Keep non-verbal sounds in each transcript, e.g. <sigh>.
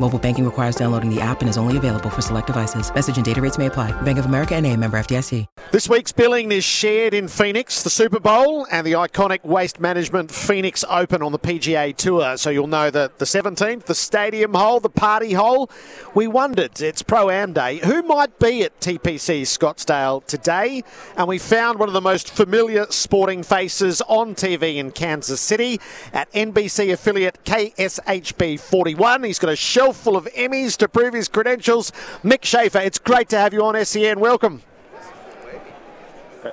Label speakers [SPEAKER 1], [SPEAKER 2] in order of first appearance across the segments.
[SPEAKER 1] Mobile banking requires downloading the app and is only available for select devices. Message and data rates may apply. Bank of America and a member FDIC.
[SPEAKER 2] This week's billing is shared in Phoenix, the Super Bowl, and the iconic Waste Management Phoenix Open on the PGA Tour. So you'll know that the 17th, the stadium hole, the party hole. We wondered, it's Pro Am Day, who might be at TPC Scottsdale today? And we found one of the most familiar sporting faces on TV in Kansas City at NBC affiliate KSHB 41. He's got a shelf full of Emmys to prove his credentials. Mick Shaffer, it's great to have you on SEN. Welcome.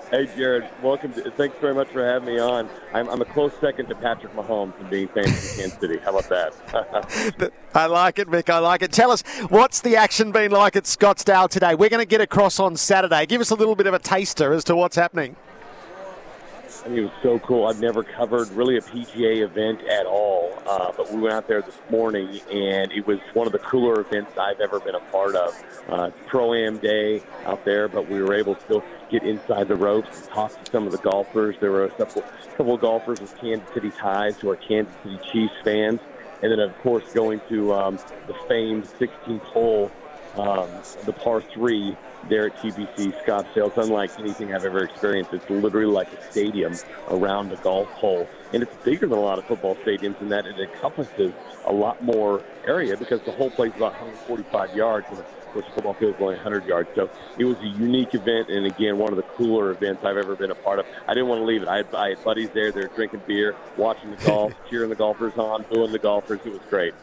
[SPEAKER 3] Hey, Jared. Welcome. To, thanks very much for having me on. I'm, I'm, a close second to Patrick Mahomes from being famous in Kansas City. How about that? <laughs> <laughs>
[SPEAKER 2] I like it, Mick. I like it. Tell us, what's the action been like at Scottsdale today? We're going to get across on Saturday. Give us a little bit of a taster as to what's happening.
[SPEAKER 3] I mean, it was so cool. I've never covered really a PGA event at all, uh, but we went out there this morning, and it was one of the cooler events I've ever been a part of. Uh, Pro Am Day out there, but we were able to still get inside the ropes and talk to some of the golfers. There were a couple, couple of golfers with Kansas City ties who are Kansas City Chiefs fans, and then of course going to um, the famed 16th hole, um, the par three there at TPC Scottsdale. It's unlike anything I've ever experienced. It's literally like a stadium around a golf hole. And it's bigger than a lot of football stadiums in that it encompasses a lot more area because the whole place is about 145 yards. And of course, the football field is only 100 yards. So it was a unique event. And again, one of the cooler events I've ever been a part of. I didn't want to leave it. I had, I had buddies there. They're drinking beer, watching the golf, <laughs> cheering the golfers on, booing the golfers. It was great.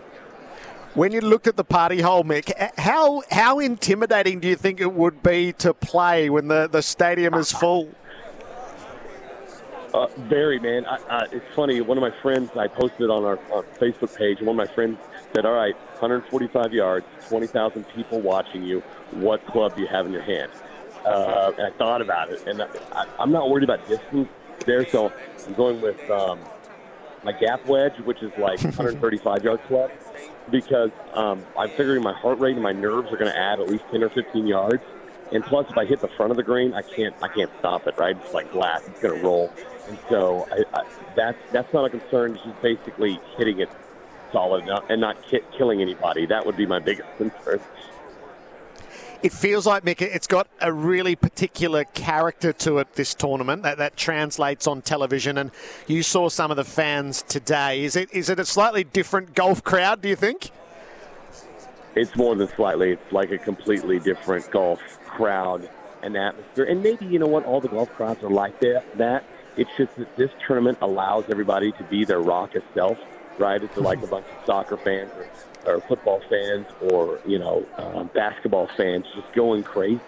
[SPEAKER 2] When you looked at the party hole, Mick, how how intimidating do you think it would be to play when the, the stadium is full?
[SPEAKER 3] Uh, very, man. I, I, it's funny. One of my friends, I posted on our, our Facebook page, one of my friends said, All right, 145 yards, 20,000 people watching you. What club do you have in your hand? Uh, and I thought about it, and I, I'm not worried about distance there, so I'm going with um, my gap wedge, which is like <laughs> 135 yards club because um, I'm figuring my heart rate and my nerves are going to add at least 10 or 15 yards. And plus, if I hit the front of the green, I can't I can't stop it. Right? It's like glass; it's going to roll. And so I, I, that's that's not a concern. It's just basically hitting it solid and not ki- killing anybody. That would be my biggest concern.
[SPEAKER 2] It feels like Mick, it's got a really particular character to it. This tournament that that translates on television, and you saw some of the fans today. Is it is it a slightly different golf crowd? Do you think?
[SPEAKER 3] It's more than slightly. It's like a completely different golf crowd and atmosphere. And maybe you know what, all the golf crowds are like that. That it's just that this tournament allows everybody to be their raucous self. Right? It's like a bunch of soccer fans or or football fans or you know um, basketball fans just going crazy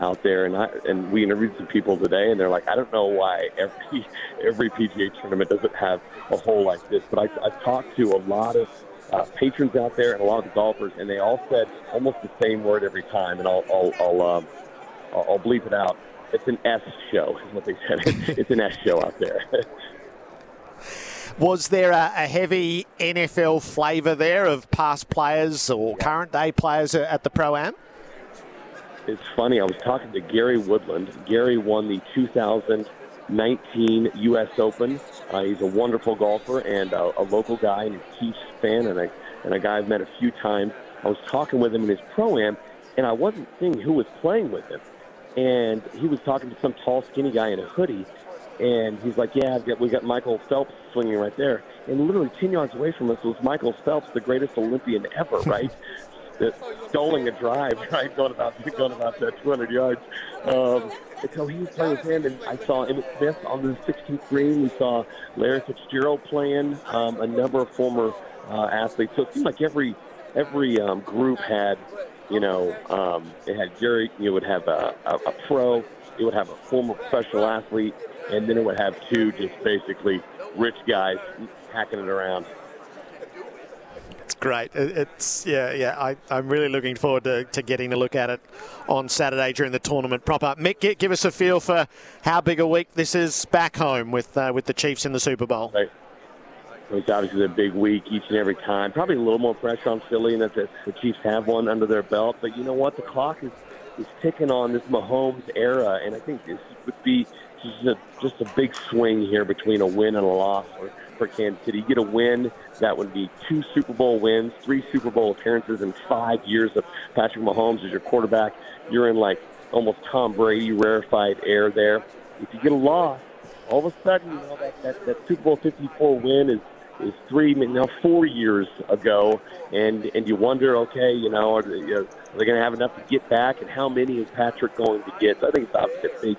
[SPEAKER 3] out there. And I and we interviewed some people today, and they're like, I don't know why every <laughs> every PGA tournament doesn't have a hole like this. But I, I've talked to a lot of uh, patrons out there and a lot of the golfers, and they all said almost the same word every time. And I'll I'll I'll, um, I'll, I'll bleep it out. It's an S show, is what they said. <laughs> it's an S show out there. <laughs>
[SPEAKER 2] Was there a, a heavy NFL flavour there of past players or current day players at the Pro Am?
[SPEAKER 3] It's funny. I was talking to Gary Woodland. Gary won the 2019 U.S. Open. Uh, he's a wonderful golfer and a, a local guy and a Chiefs fan and a, and a guy I've met a few times. I was talking with him in his pro am, and I wasn't seeing who was playing with him. And he was talking to some tall, skinny guy in a hoodie, and he's like, "Yeah, got, we got Michael Phelps swinging right there." And literally ten yards away from us was Michael Phelps, the greatest Olympian ever, <laughs> right? that stoling a drive, <laughs> right, going about going about that 200 yards. Um, and so he was playing with him, and I saw Emmitt Smith on the 16th green. We saw Larry Fitzgerald playing, um, a number of former uh, athletes. So it seemed like every every um, group had, you know, um, it had Jerry. You would have a, a, a pro. It would have a former professional athlete and then it would have two just basically rich guys hacking it around.
[SPEAKER 2] It's great. It's yeah, yeah. I, I'm really looking forward to, to getting a look at it on Saturday during the tournament proper. Mick, give us a feel for how big a week this is back home with uh, with the Chiefs in the Super Bowl.
[SPEAKER 3] Right. It's obviously a big week each and every time. Probably a little more pressure on Philly, and that the, the Chiefs have one under their belt. But you know what? The clock is is ticking on this Mahomes era, and I think this would be just a, just a big swing here between a win and a loss for, for Kansas City. You get a win, that would be two Super Bowl wins, three Super Bowl appearances, and five years of Patrick Mahomes as your quarterback. You're in like almost Tom Brady rarefied air there. If you get a loss, all of a sudden, you know that that, that Super Bowl 54 win is is three, now four years ago, and and you wonder, okay, you know, are they, are they going to have enough to get back, and how many is Patrick going to get? So I think it's obviously a big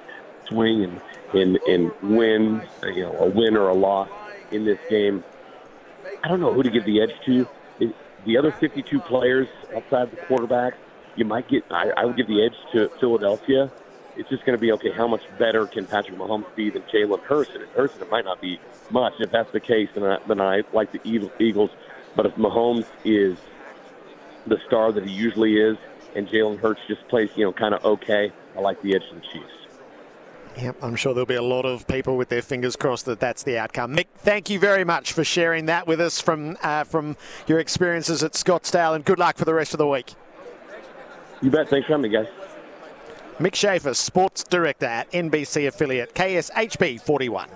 [SPEAKER 3] swing and in in win, you know, a win or a loss in this game. I don't know who to give the edge to. The other 52 players outside the quarterback, you might get. I, I would give the edge to Philadelphia it's just going to be okay. How much better can Patrick Mahomes be than Jalen Hurts? And Hurts, it might not be much. If that's the case, then I, then I like the Eagles. But if Mahomes is the star that he usually is, and Jalen Hurts just plays, you know, kind of okay, I like the edge of the Chiefs.
[SPEAKER 2] Yep, I'm sure there'll be a lot of people with their fingers crossed that that's the outcome. Mick, thank you very much for sharing that with us from uh, from your experiences at Scottsdale, and good luck for the rest of the week.
[SPEAKER 3] You bet. Thanks for having me, guys.
[SPEAKER 2] Mick Shaffer, Sports Director at NBC affiliate KSHB 41.